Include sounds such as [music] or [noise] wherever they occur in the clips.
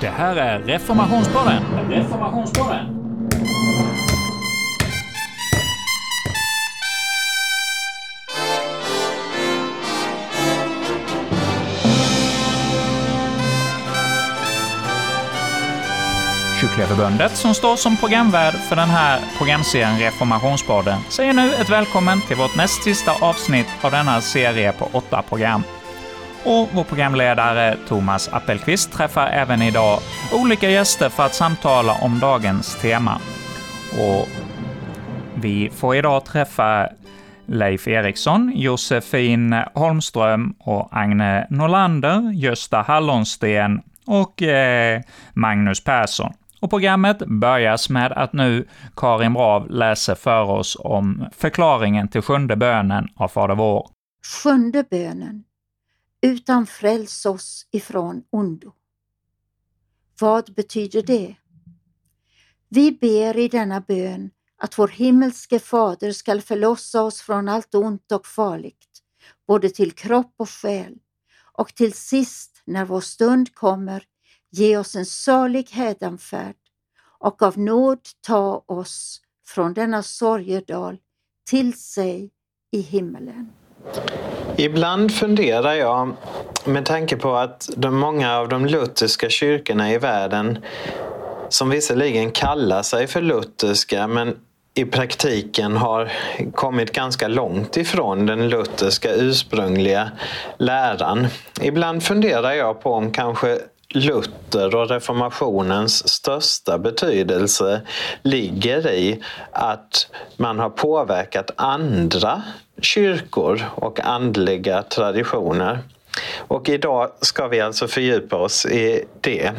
Det här är Reformationspodden. Reformationspodden. Kyrkligaförbundet, som står som programvärd för den här programserien Reformationspodden, säger nu ett välkommen till vårt näst sista avsnitt av denna serie på åtta program. Och vår programledare Thomas Appelqvist träffar även idag olika gäster för att samtala om dagens tema. Och vi får idag träffa Leif Eriksson, Josefin Holmström och Agne Norlander, Gösta Hallonsten och eh, Magnus Persson. Och programmet börjas med att nu Karin Brav läser för oss om förklaringen till sjunde bönen av Fader vår. Sjunde bönen. Utan fräls oss ifrån ondo. Vad betyder det? Vi ber i denna bön att vår himmelske Fader skall förlossa oss från allt ont och farligt, både till kropp och själ, och till sist, när vår stund kommer, ge oss en salig hädanfärd och av nåd ta oss från denna sorgedal till sig i himmelen. Ibland funderar jag, med tanke på att de många av de lutherska kyrkorna i världen, som visserligen kallar sig för lutherska, men i praktiken har kommit ganska långt ifrån den lutherska ursprungliga läran. Ibland funderar jag på om kanske Luther och reformationens största betydelse ligger i att man har påverkat andra kyrkor och andliga traditioner. Och idag ska vi alltså fördjupa oss i det.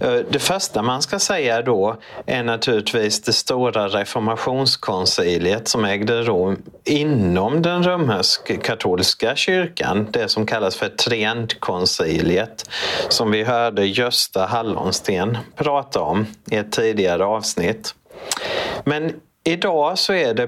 Eh, det första man ska säga då är naturligtvis det stora reformationskonciliet som ägde rum inom den romersk-katolska kyrkan, det som kallas för Trientkonciliet, som vi hörde Gösta Hallonsten prata om i ett tidigare avsnitt. Men Idag så är det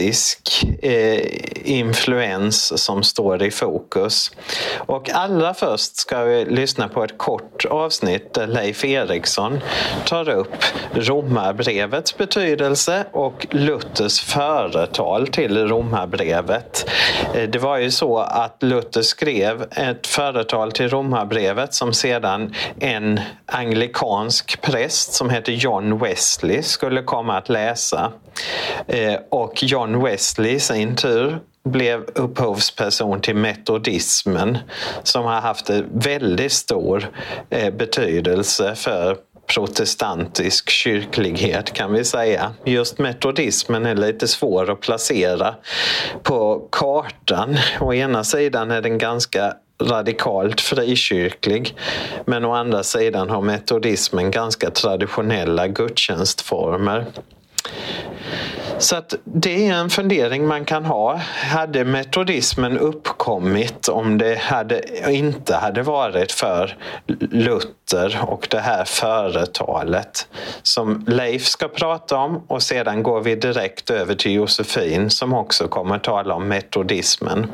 politisk eh, influens som står i fokus. Och allra först ska vi lyssna på ett kort avsnitt där Leif Eriksson tar upp romarbrevets betydelse och Luthers företal till romarbrevet. Eh, det var ju så att Luther skrev ett företal till romarbrevet som sedan en anglikansk präst som heter John Wesley skulle komma att läsa. Eh, och John John Wesley i sin tur blev upphovsperson till metodismen som har haft en väldigt stor eh, betydelse för protestantisk kyrklighet kan vi säga. Just metodismen är lite svår att placera på kartan. Å ena sidan är den ganska radikalt frikyrklig. Men å andra sidan har metodismen ganska traditionella gudstjänstformer. Så att det är en fundering man kan ha. Hade metodismen uppkommit om det hade, inte hade varit för Luther och det här företalet som Leif ska prata om och sedan går vi direkt över till Josefin som också kommer tala om metodismen.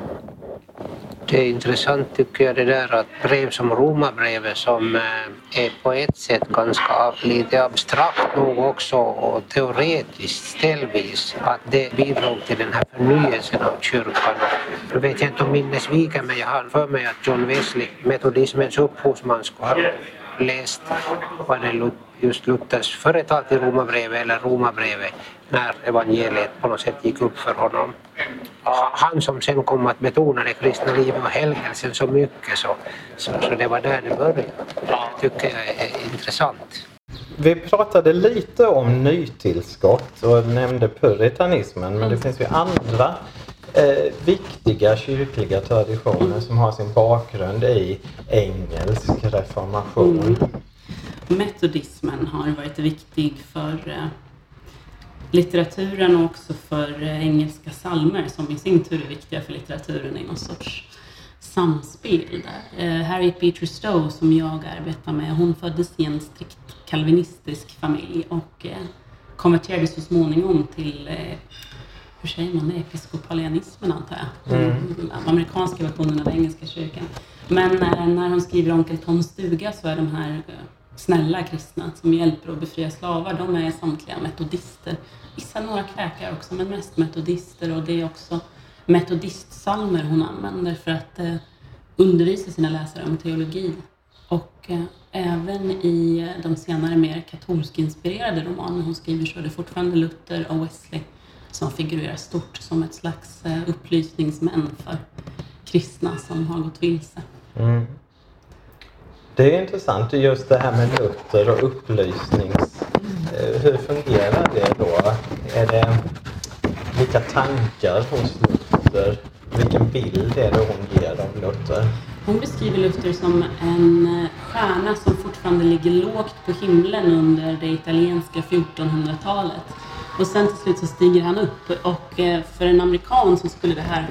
Det är intressant tycker jag det där att brev som Romarbrevet som eh, är på ett sätt ganska lite abstrakt nog också och teoretiskt ställvis att det bidrog till den här förnyelsen av kyrkan. Nu vet jag inte om minnet sviker men jag har för mig att John Wesley, metodismens upphovsman, skulle ha läst vad det just Luthers företal till Romarbrevet eller Romarbrevet när evangeliet på något sätt gick upp för honom. Han som sen kom att betona det kristna livet och helgelsen så mycket så, så, så det var där det började. Det tycker jag är intressant. Vi pratade lite om nytillskott och nämnde puritanismen men det finns ju andra eh, viktiga kyrkliga traditioner som har sin bakgrund i engelsk reformation. Mm. Metodismen har varit viktig för eh, litteraturen och också för eh, engelska salmer som i sin tur är viktiga för litteraturen i någon sorts samspel där. Eh, Harriet Beecher Stowe som jag arbetar med, hon föddes i en strikt kalvinistisk familj och konverterade så småningom till eh, hur säger man, episkopalianismen antar jag. Den amerikanska versionen av engelska kyrkan. Men eh, när hon skriver Onkel Toms stuga så är de här eh, snälla kristna som hjälper att befria slavar, de är samtliga metodister. Vissa några kräkar också, men mest metodister och det är också metodistsalmer hon använder för att eh, undervisa sina läsare om teologi. Och eh, även i eh, de senare mer katolskinspirerade romaner hon skriver så är det fortfarande Luther och Wesley som figurerar stort som ett slags eh, upplysningsmän för kristna som har gått vilse. Mm. Det är intressant just det här med Luther och upplysnings... Eh, hur fungerar det då? Är det vilka tankar hos Luther? Vilken bild är det hon ger av Luther? Hon beskriver Luther som en eh, stjärna som fortfarande ligger lågt på himlen under det italienska 1400-talet. Och sen till slut så stiger han upp och eh, för en amerikan så skulle det här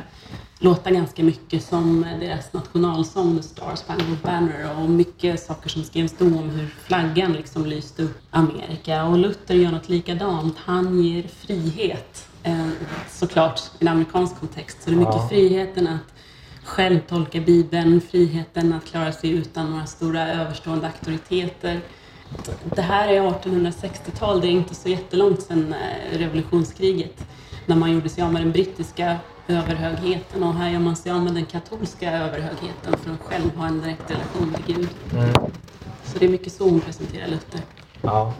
låta ganska mycket som deras nationalsång Star Spangled Banner och mycket saker som skrevs då om hur flaggan liksom lyste upp Amerika. Och Luther gör något likadant. Han ger frihet, eh, såklart i en amerikansk kontext. Så det är mycket Ja. friheten att själv tolka Bibeln, friheten att klara sig utan några stora överstående auktoriteter. Det här är 1860-tal, det är inte så jättelångt sedan eh, revolutionskriget när man gjorde sig av med den brittiska överhögheten och här gör man sig av med den katolska överhögheten för att själv ha en direkt relation till Gud. Mm. Så det är mycket så hon presenterar Luther. Ja.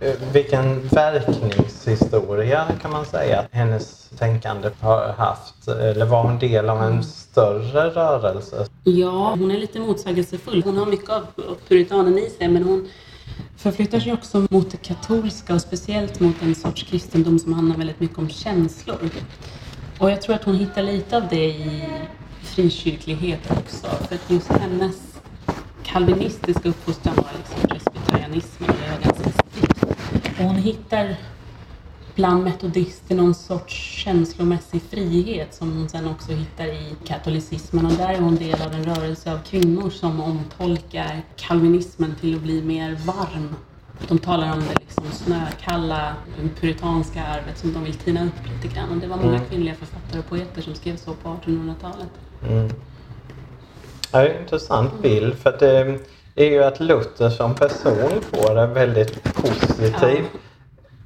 Eh, Vilken verkningshistoria kan man säga att hennes tänkande har haft? Eller var hon del av en större rörelse? Ja, hon är lite motsägelsefull. Hon har mycket av puritanen i sig men hon förflyttar sig också mot det katolska och speciellt mot en sorts kristendom som handlar väldigt mycket om känslor. Och jag tror att hon hittar lite av det i frikyrklighet också. För att just hennes kalvinistiska uppfostran var liksom presbyterianismen och det var ganska strikt. Och hon hittar bland metodister någon sorts känslomässig frihet som hon sen också hittar i katolicismen och där är hon del av en rörelse av kvinnor som omtolkar kalvinismen till att bli mer varm. De talar om det liksom snökalla, puritanska arvet som de vill tina upp lite grann och det var många Mm. kvinnliga författare och poeter som skrev så på 1800-talet. Mm. Ja, det är en intressant bild för att det är ju att Luther som person får en väldigt positiv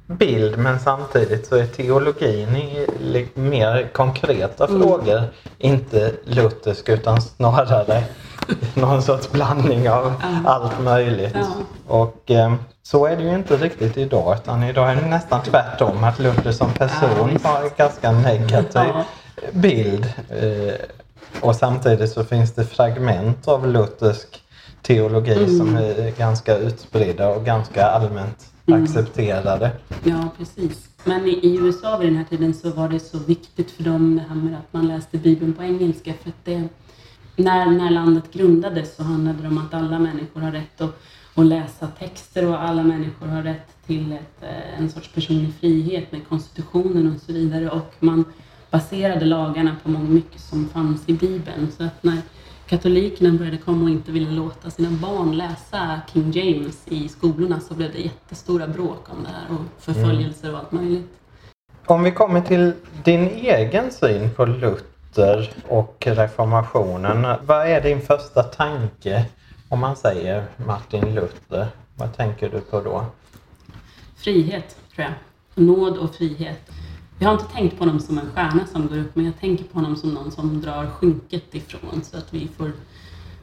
bild men samtidigt så är teologin i mer konkreta Mm. frågor inte luthersk utan snarare [laughs] någon sorts blandning av Ja. allt möjligt. Ja. Och eh, så är det ju inte riktigt idag utan idag är det nästan tvärtom att Luther som Ja, person visst. har en ganska negativ Ja. bild. Eh, och samtidigt så finns det fragment av luthersk teologi Mm. som är ganska utspridda och ganska allmänt Mm. accepterade. Ja, precis. Men i, i USA vid den här tiden så var det så viktigt för dem det här med att man läste Bibeln på engelska. För att det, när, när landet grundades så handlade det om att alla människor har rätt att, att läsa texter och alla människor har rätt till ett, eh, en sorts personlig frihet med konstitutionen och så vidare. Och man baserade lagarna på mycket som fanns i Bibeln. Så att när katolikerna började komma och inte ville låta sina barn läsa King James i skolorna så blev det jättestora bråk om det här och förföljelser och allt möjligt. Om vi kommer till din egen syn på Luther och reformationen. Vad är din första tanke om man säger Martin Luther? Vad tänker du på då? Frihet, tror jag. Nåd och frihet. Jag har inte tänkt på honom som en stjärna som går upp, men jag tänker på honom som någon som drar skynket ifrån så att vi får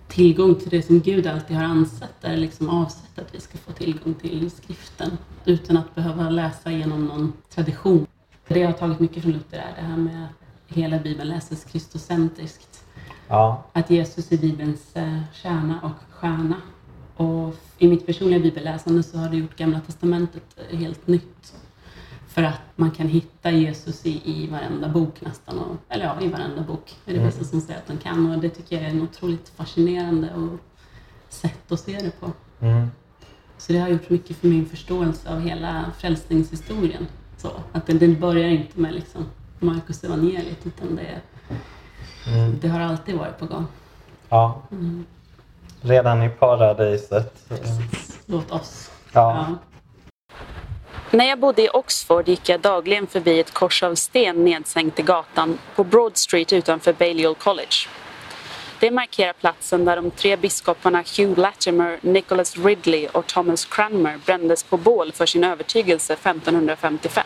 tillgång till det som Gud alltid har ansett, är liksom avsett att vi ska få tillgång till skriften utan att behöva läsa genom någon tradition. Det jag har tagit mycket från Luther är det här med att hela Bibeln läses kristocentriskt. Ja, Att Jesus är Bibelns eh, kärna och stjärna. Och i mitt personliga bibelläsande så har det gjort Gamla Testamentet eh, helt nytt. För att man kan hitta Jesus i, i varenda bok nästan. Och, eller ja, i varenda bok är det Mm. vissa som säger att de kan. Och det tycker jag är en otroligt fascinerande och sätt att se det på. mm. Så det har gjort mycket för min förståelse av hela frälsningshistorien. Så, att det, det börjar inte med liksom Markus evangeliet utan det, Mm. det har alltid varit på gång. ja. Mm. redan i paradiset. Låt oss. Ja. När jag bodde i Oxford gick jag dagligen förbi ett kors av sten nedsänkt i gatan på Broad Street utanför Balliol College. Det markerar platsen där de tre biskoparna Hugh Latimer, Nicholas Ridley och Thomas Cranmer brändes på bål för sin övertygelse 1555.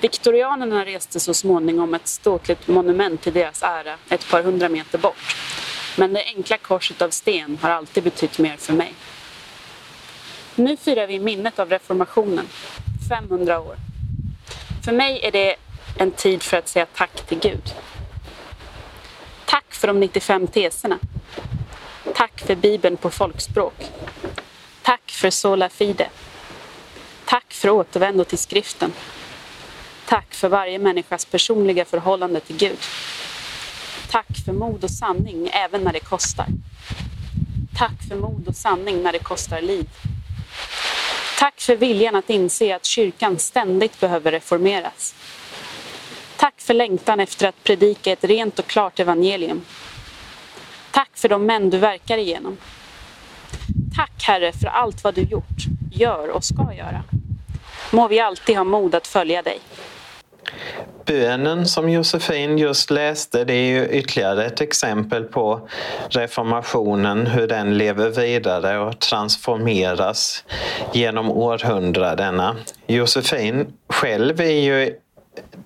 Viktorianerna reste så småningom ett ståtligt monument till deras ära ett par hundra meter bort. Men det enkla korset av sten har alltid betytt mer för mig. Nu firar vi minnet av reformationen, 500 år. För mig är det en tid för att säga tack till Gud. Tack för de 95 teserna. Tack för Bibeln på folkspråk. Tack för Sola Fide. Tack för återvändo till skriften. Tack för varje människas personliga förhållande till Gud. Tack för mod och sanning även när det kostar. Tack för mod och sanning när det kostar liv. Tack för viljan att inse att kyrkan ständigt behöver reformeras. Tack för längtan efter att predika ett rent och klart evangelium. Tack för de män du verkar igenom. Tack Herre för allt vad du gjort, gör och ska göra. Må vi alltid ha mod att följa dig. Bönen som Josefin just läste, det är ju ytterligare ett exempel på reformationen, hur den lever vidare och transformeras genom århundradena. Josefin själv är ju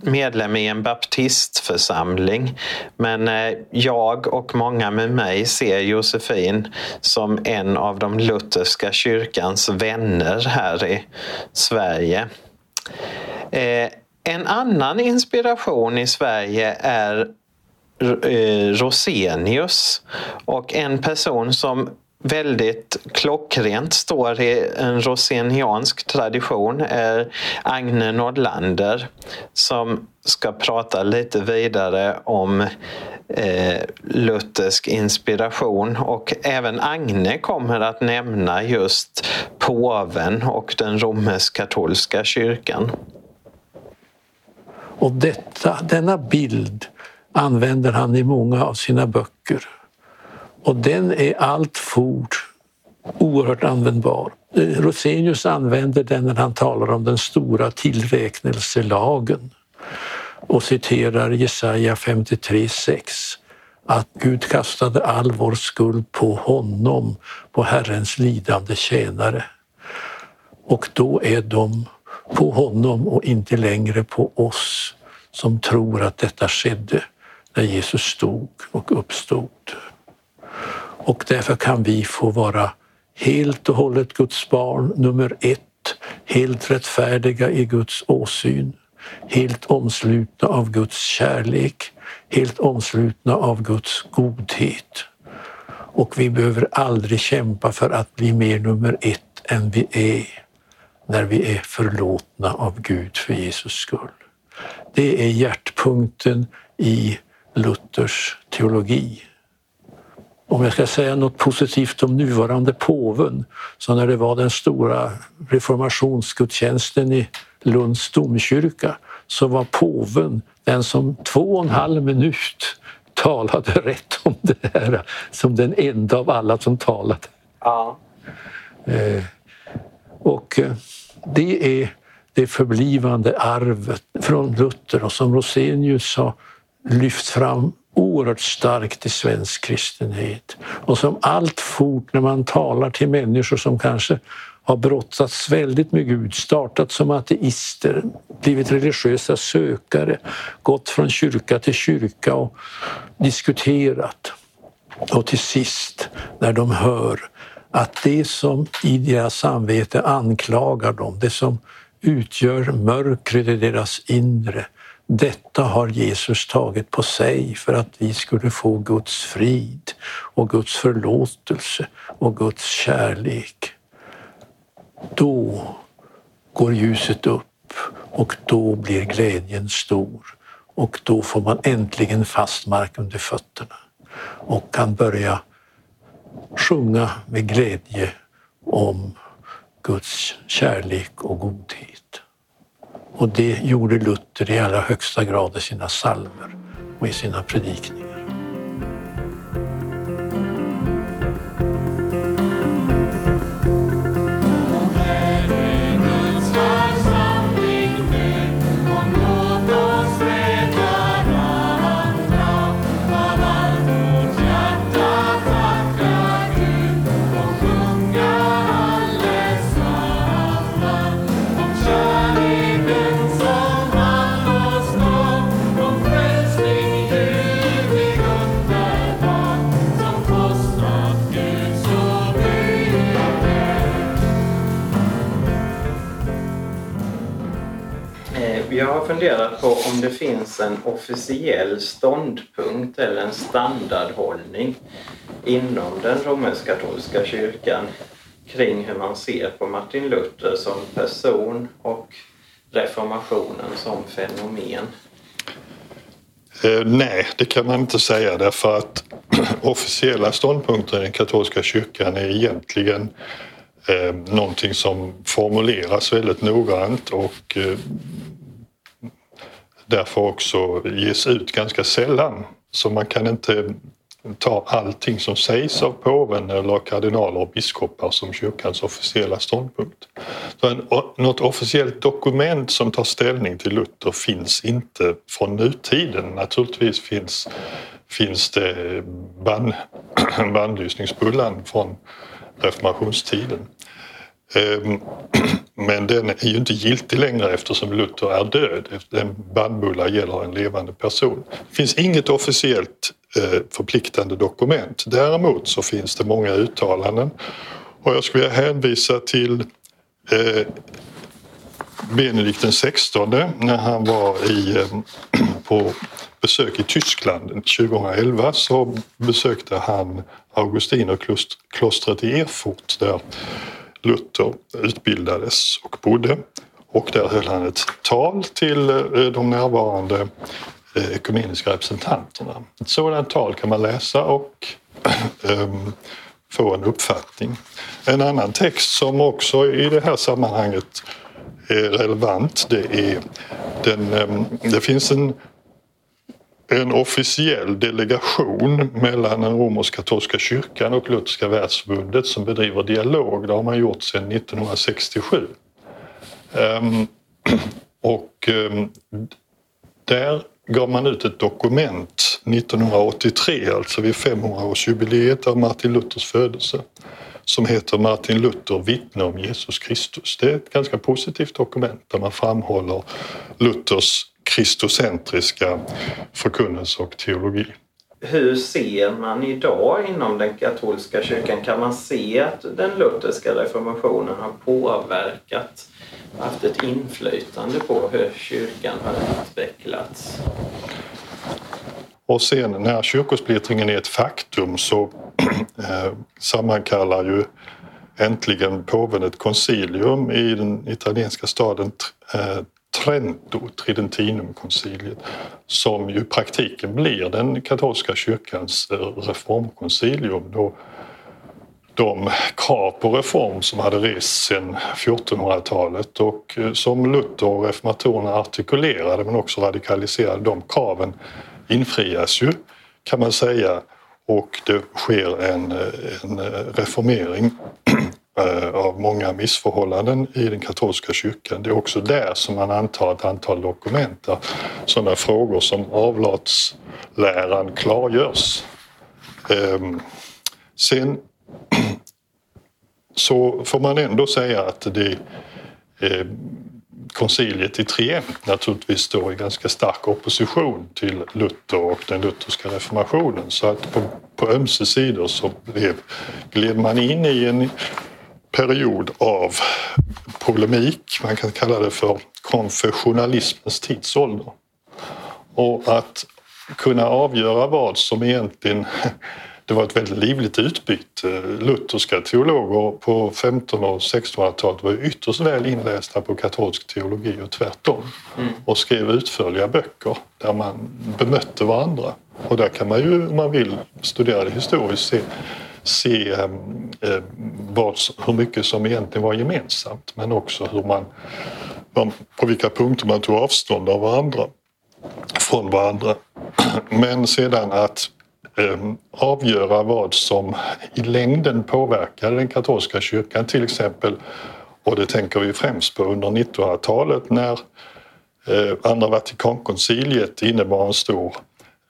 medlem i en baptistförsamling. Men eh, jag och många med mig ser Josefin som en av de lutherska kyrkans vänner här i Sverige. Eh, en annan inspiration i Sverige är eh, Rosenius och en person som väldigt klockrent står i en roseniansk tradition är Agne Nordlander som ska prata lite vidare om eh, luthersk inspiration och även Agne kommer att nämna just påven och den romersk-katolska kyrkan. Och detta, denna bild använder han i många av sina böcker. Och den är alltfort oerhört användbar. Eh, Rosenius använder den när han talar om den stora tillräknelselagen och citerar Jesaja 53.6 att Gud kastade all vår skuld på honom, på Herrens lidande tjänare. Och då är de på honom och inte längre på oss som tror att detta skedde när Jesus stod och uppstod. Och därför kan vi få vara helt och hållet Guds barn, nummer ett, helt rättfärdiga i Guds åsyn, helt omslutna av Guds kärlek, helt omslutna av Guds godhet. Och vi behöver aldrig kämpa för att bli mer nummer ett än vi är när vi är förlåtna av Gud för Jesus skull. Det är hjärtpunkten i Luthers teologi. Om jag ska säga något positivt om nuvarande påven, så när det var den stora reformationsgudstjänsten i Lunds domkyrka så var påven den som två och en halv minut talade rätt om det här som den enda av alla som talade. Ja. Eh, och eh, det är det förblivande arvet från Luther och som Rosenius har lyft fram oerhört starkt i svensk kristenhet och som allt fort när man talar till människor som kanske har brottats väldigt med Gud, startat som ateister, blivit religiösa sökare, gått från kyrka till kyrka och diskuterat. Och till sist, när de hör att det som i deras samvete anklagar dem, det som utgör mörkret i deras inre, detta har Jesus tagit på sig för att vi skulle få Guds frid och Guds förlåtelse och Guds kärlek. Då går ljuset upp och då blir glädjen stor och då får man äntligen fast mark under fötterna och kan börja sjunga med glädje om Guds kärlek och godhet. Och det gjorde Luther i allra högsta grad i sina salmer och i sina predikningar. Funderat på om det finns en officiell ståndpunkt eller en standardhållning inom den romersk-katolska kyrkan kring hur man ser på Martin Luther som person och reformationen som fenomen. Eh, nej, det kan man inte säga därför att [clears throat] officiella ståndpunkter i den katolska kyrkan är egentligen eh, någonting som formuleras väldigt noggrant och eh, därför också ges ut ganska sällan. Så man kan inte ta allting som sägs av påven eller kardinaler och biskopar som kyrkans officiella ståndpunkt. Så en, något officiellt dokument som tar ställning till Luther finns inte från nutiden. Naturligtvis finns, finns det bannlysningsbullan [clears throat] bandlysningsbullan från reformationstiden. Ehm, [clears throat] men den är ju inte giltig längre eftersom Luther är död. En bannbulla gäller en levande person. Det finns inget officiellt eh, förpliktande dokument. Däremot så finns det många uttalanden och jag skulle vilja hänvisa till eh, Benedikt XVI när han var i, ehm, [clears throat] på besök i Tyskland 2011 så besökte han Augustinerklostret i Erfurt där Luther utbildades och bodde. Och där höll han ett tal till eh, de närvarande eh, ekumeniska representanterna. Ett sådant tal kan man läsa och [clears throat] ehm, få en uppfattning. En annan text som också i det här sammanhanget är relevant det är den, ehm, det finns en en officiell delegation mellan den romersk-katolska kyrkan och Lutherska världsförbundet som bedriver dialog. Det har man gjort sedan 1967. Um, ehm, [clears throat] och um, där gav man ut ett dokument 1983, alltså vid 500-årsjubileet av Martin Luthers födelse som heter Martin Luther vittne om Jesus Kristus. Det är ett ganska positivt dokument där man framhåller Luthers kristocentriska förkunnelse och teologi. Hur ser man idag inom den katolska kyrkan? Kan man se att den lutherska reformationen har påverkat, haft ett inflytande på hur kyrkan har utvecklats? Och sen när kyrkosplittringen är ett faktum så [clears throat] eh, sammankallar ju äntligen påven ett koncilium i den italienska staden eh, Trento, Tridentinumkonciliet, som ju i praktiken blir den katolska kyrkans eh, reformkoncilium då. De krav på reform som hade rests sedan 1400-talet och eh, som Luther och reformatorerna artikulerade men också radikaliserade, de kraven infrias ju kan man säga. Och det sker en, eh, en reformering Eh, av många missförhållanden i den katolska kyrkan. Det är också där som man antar ett antal dokument där sådana frågor som avlatsläran klargörs. Ehm, sen [clears throat] så får man ändå säga att det eh, konciliet i Trient naturligtvis står i ganska stark opposition till Luther och den lutherska reformationen så att på, på ömse sidor så blev, gled man in i en period av polemik, man kan kalla det för konfessionalismens tidsålder. Och att kunna avgöra vad som egentligen [laughs] det var ett väldigt livligt utbyte. Lutherska teologer på 1500 och 1600-talet var ytterst väl inlästa på katolsk teologi och tvärtom. Mm. Och skrev utförliga böcker där man bemötte varandra. Och där kan man ju, om man vill studera det historiskt, se se eh, vad, hur mycket som egentligen var gemensamt men också hur man, på vilka punkter man tog avstånd av varandra, från varandra. [clears throat] Men sedan att eh, avgöra vad som i längden påverkade den katolska kyrkan till exempel och det tänker vi främst på under 1900-talet när eh, Andra Vatikankonciliet innebar en stor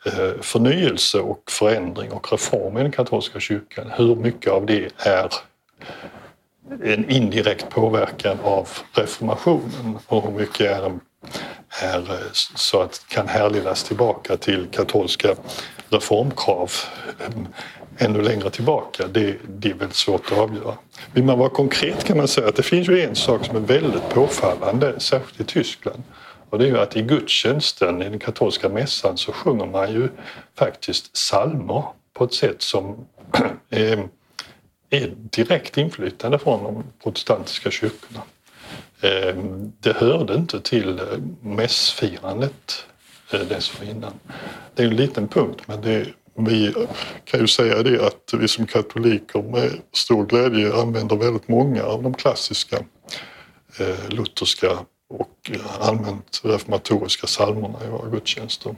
Eh, förnyelse och förändring och reform i den katolska kyrkan. Hur mycket av det är en indirekt påverkan av reformationen och hur mycket är, är eh, så att kan härledas tillbaka till katolska reformkrav eh, ännu längre tillbaka. Det, det är väldigt svårt att avgöra. Vill man vara konkret kan man säga att det finns ju en sak som är väldigt påfallande, särskilt i Tyskland och det är ju att i gudstjänsten, i den katolska mässan, så sjunger man ju faktiskt psalmer på ett sätt som [clears throat] är, är direkt inflytande från de protestantiska kyrkorna. Ehm, det hörde inte till eh, mässfirandet eh, dessförinnan. Det är en liten punkt men det, vi kan ju säga det att vi som katoliker med stor glädje använder väldigt många av de klassiska eh, lutherska och allmänt reformatoriska psalmerna i våra gudstjänster.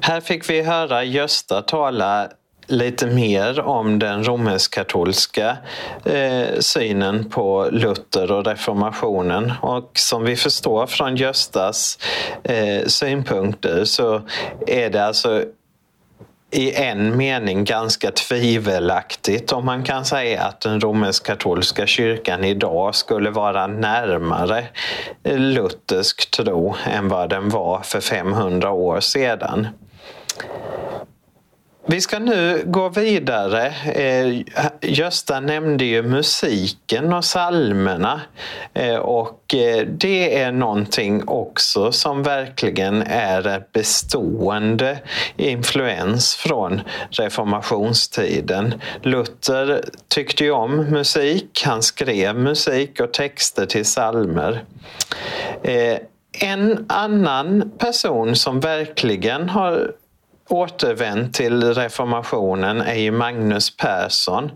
Här fick vi höra Gösta tala lite mer om den romersk-katolska eh, synen på Luther och reformationen. Och som vi förstår från Göstas eh, synpunkter så är det alltså i en mening ganska tvivelaktigt om man kan säga att den romersk-katolska kyrkan idag skulle vara närmare luthersk tro än vad den var för 500 år sedan. Vi ska nu gå vidare. Eh, Gösta nämnde ju musiken och salmerna eh, och eh, det är någonting också som verkligen är bestående influens från reformationstiden. Luther tyckte ju om musik, han skrev musik och texter till salmer. En annan person som verkligen har återvänt till reformationen är ju Magnus Persson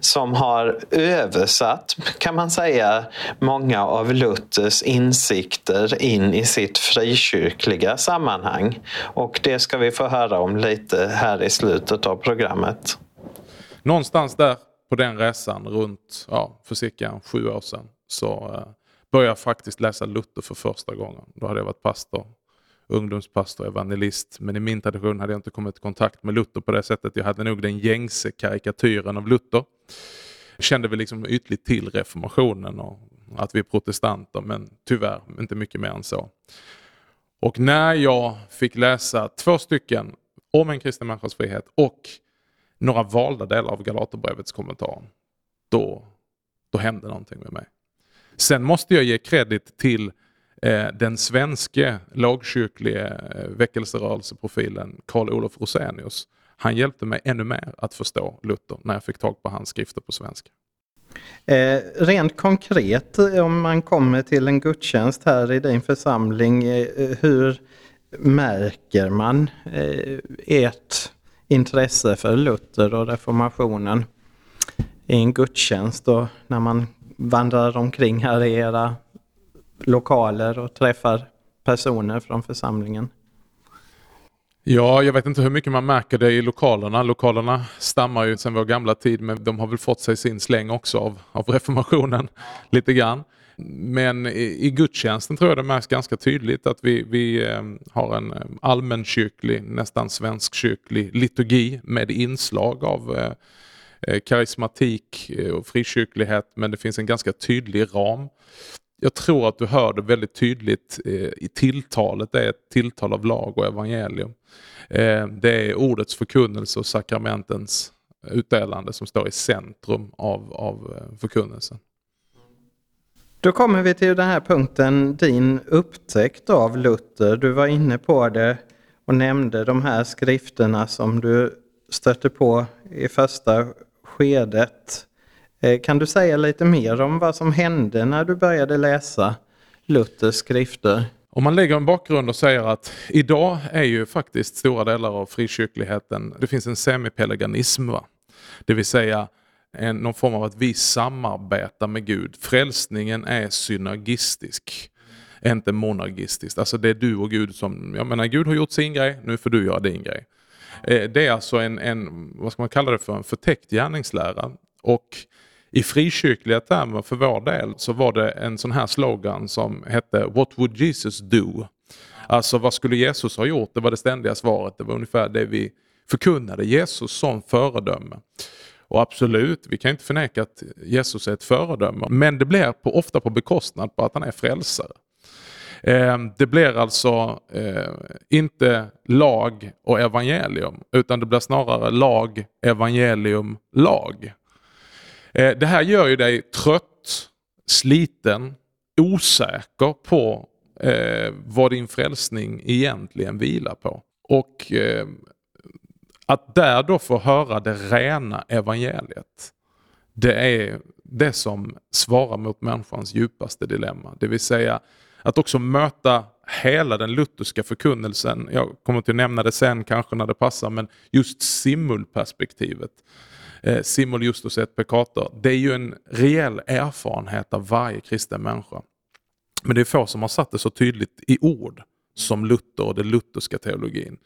som har översatt, kan man säga, många av Luthers insikter in i sitt frikyrkliga sammanhang. Och det ska vi få höra om lite här i slutet av programmet. Någonstans där på den resan runt, ja, för cirka sju år sedan, så eh, började jag faktiskt läsa Luther för första gången. Då hade jag varit pastor ungdomspastor, evangelist. Men i min tradition hade jag inte kommit i kontakt med Luther på det sättet. Jag hade nog den gängse karikatyren av Luther. Jag kände väl liksom ytligt till reformationen och att vi är protestanter men tyvärr inte mycket mer än så. Och när jag fick läsa två stycken om en kristen människas frihet och några valda delar av Galaterbrevets kommentar, då, då hände någonting med mig. Sen måste jag ge kredit till Eh, den svenske lagkyrklige eh, väckelserörelseprofilen Karl Olof Rosenius. Han hjälpte mig ännu mer att förstå Luther när jag fick tag på hans skrifter på svenska. Eh, rent konkret, eh, om man kommer till en gudstjänst här i din församling, eh, hur märker man eh, ert intresse för Luther och reformationen i en gudstjänst och när man vandrar omkring här i era lokaler och träffar personer från församlingen? Ja, jag vet inte hur mycket man märker det i lokalerna. Lokalerna stammar ju sedan vår gamla tid men de har väl fått sig sin släng också av, av reformationen [laughs] lite grann. Men i, i gudstjänsten tror jag det märks ganska tydligt att vi, vi ehm, har en ehm, allmänkyrklig, nästan svenskkyrklig liturgi med inslag av eh, eh, karismatik eh, och frikyrklighet men det finns en ganska tydlig ram jag tror att du hör det väldigt tydligt eh, i tilltalet. Det är ett tilltal av lag och evangelium. Eh, det är ordets förkunnelse och sakramentens utdelande som står i centrum av, av eh, förkunnelsen. Då kommer vi till den här punkten, din upptäckt av Luther. Du var inne på det och nämnde de här skrifterna som du stötte på i första skedet. Eh, kan du säga lite mer om vad som hände när du började läsa Luthers skrifter? Om man lägger en bakgrund och säger att idag är ju faktiskt stora delar av frikyrkligheten, det finns en semipelaganism. Va? Det vill säga en, någon form av att vi samarbetar med Gud. Frälsningen är synergistisk, inte monargistisk. Alltså det är du och Gud som, jag menar Gud har gjort sin grej, nu får du göra din grej. Eh, det är alltså en, en, vad ska man kalla det för, en förtäckt gärningslära. Och i frikyrkliga termer för vår del så var det en sån här slogan som hette What would Jesus do? Alltså vad skulle Jesus ha gjort? Det var det ständiga svaret. Det var ungefär det vi förkunnade. Jesus som föredöme. Och absolut, vi kan inte förneka att Jesus är ett föredöme. Men det blir på, ofta på bekostnad på att han är frälsare. Ehm, det blir alltså eh, inte lag och evangelium utan det blir snarare lag, evangelium, lag. Eh, det här gör ju dig trött, sliten, osäker på eh, vad din frälsning egentligen vilar på. Och eh, att där då få höra det rena evangeliet, det är det som svarar mot människans djupaste dilemma. Det vill säga att också möta hela den lutherska förkunnelsen. Jag kommer till att nämna det sen kanske när det passar, men just simulperspektivet. Eh, simul justus et peccator. Det är ju en reell erfarenhet av varje kristen människa. Men det är få som har satt det så tydligt i ord som Luther och den lutherska teologin.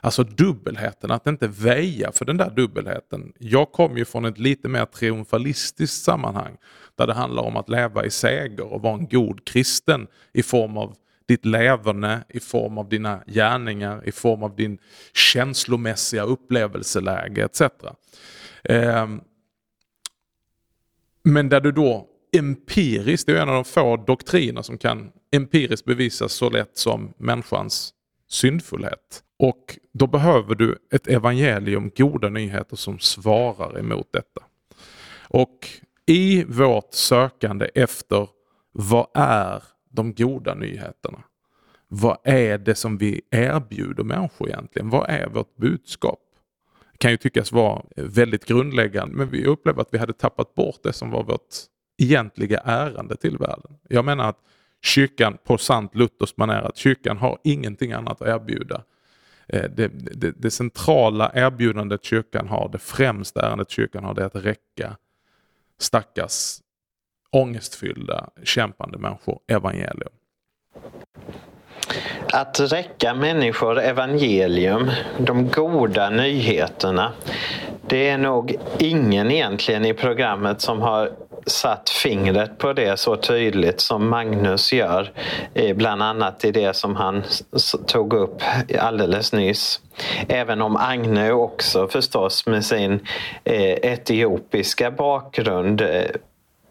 Alltså dubbelheten, att inte väja för den där dubbelheten. Jag kommer ju från ett lite mer triumfalistiskt sammanhang där det handlar om att leva i seger och vara en god kristen i form av ditt leverne, i form av dina gärningar, i form av din känslomässiga upplevelseläge etc. Ehm, men där du då empiriskt, det är en av de få doktriner som kan empiriskt bevisas så lätt som människans syndfullhet. Och då behöver du ett evangelium, goda nyheter som svarar emot detta. Och i vårt sökande efter vad är de goda nyheterna? Vad är det som vi erbjuder människor egentligen? Vad är vårt budskap? Kan ju tyckas vara väldigt grundläggande men vi upplever att vi hade tappat bort det som var vårt egentliga ärende till världen. Jag menar att kyrkan på sant Luthers manér, att kyrkan har ingenting annat att erbjuda. Eh, det, det, det, centrala erbjudandet kyrkan har, det främsta ärendet kyrkan har, det är att räcka stackars ångestfyllda, kämpande människor evangelium. Att räcka människor evangelium, de goda nyheterna. Det är nog ingen egentligen i programmet som har satt fingret på det så tydligt som Magnus gör. Bland annat i det som han tog upp alldeles nyss. Även om Agne också förstås med sin eh, etiopiska bakgrund eh,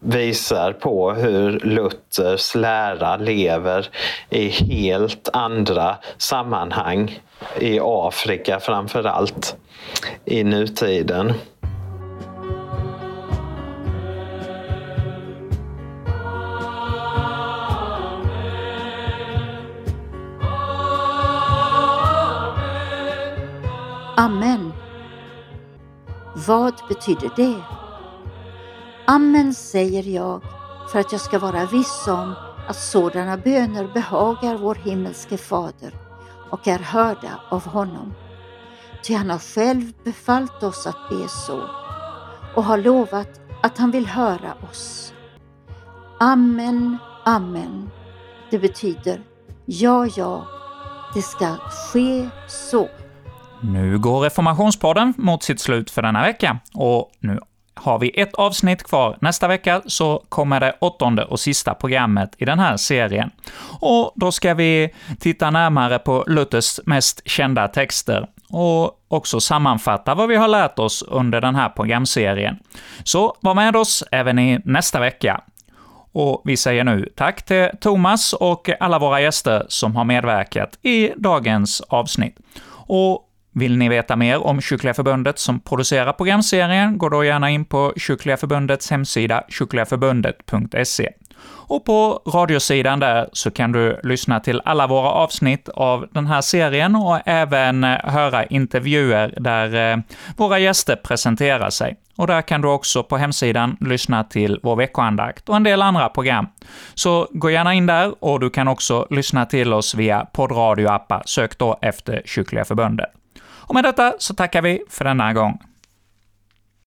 visar på hur Luthers lära lever i helt andra sammanhang i Afrika framför allt i nutiden. Amen. Vad betyder det? Amen säger jag för att jag ska vara viss om att sådana böner behagar vår himmelske Fader och är hörda av honom. Ty han har själv befallt oss att be så och har lovat att han vill höra oss. Amen, amen. Det betyder ja, ja, det ska ske så. Nu går Reformationspodden mot sitt slut för denna vecka, och nu har vi ett avsnitt kvar. Nästa vecka så kommer det åttonde och sista programmet i den här serien. Och då ska vi titta närmare på Luthers mest kända texter och också sammanfatta vad vi har lärt oss under den här programserien. Så var med oss även i nästa vecka. Och vi säger nu tack till Thomas och alla våra gäster som har medverkat i dagens avsnitt. Och vill ni veta mer om Kyrkliga Förbundet som producerar programserien, gå då gärna in på Kyrkliga Förbundets hemsida, kyrkligaförbundet.se. Och på radiosidan där så kan du lyssna till alla våra avsnitt av den här serien och även höra intervjuer där eh, våra gäster presenterar sig. Och där kan du också på hemsidan lyssna till vår veckoandakt och en del andra program. Så gå gärna in där och du kan också lyssna till oss via poddradioappar. Sök då efter Kyrkliga Förbundet. Och med detta så tackar vi för denna gång.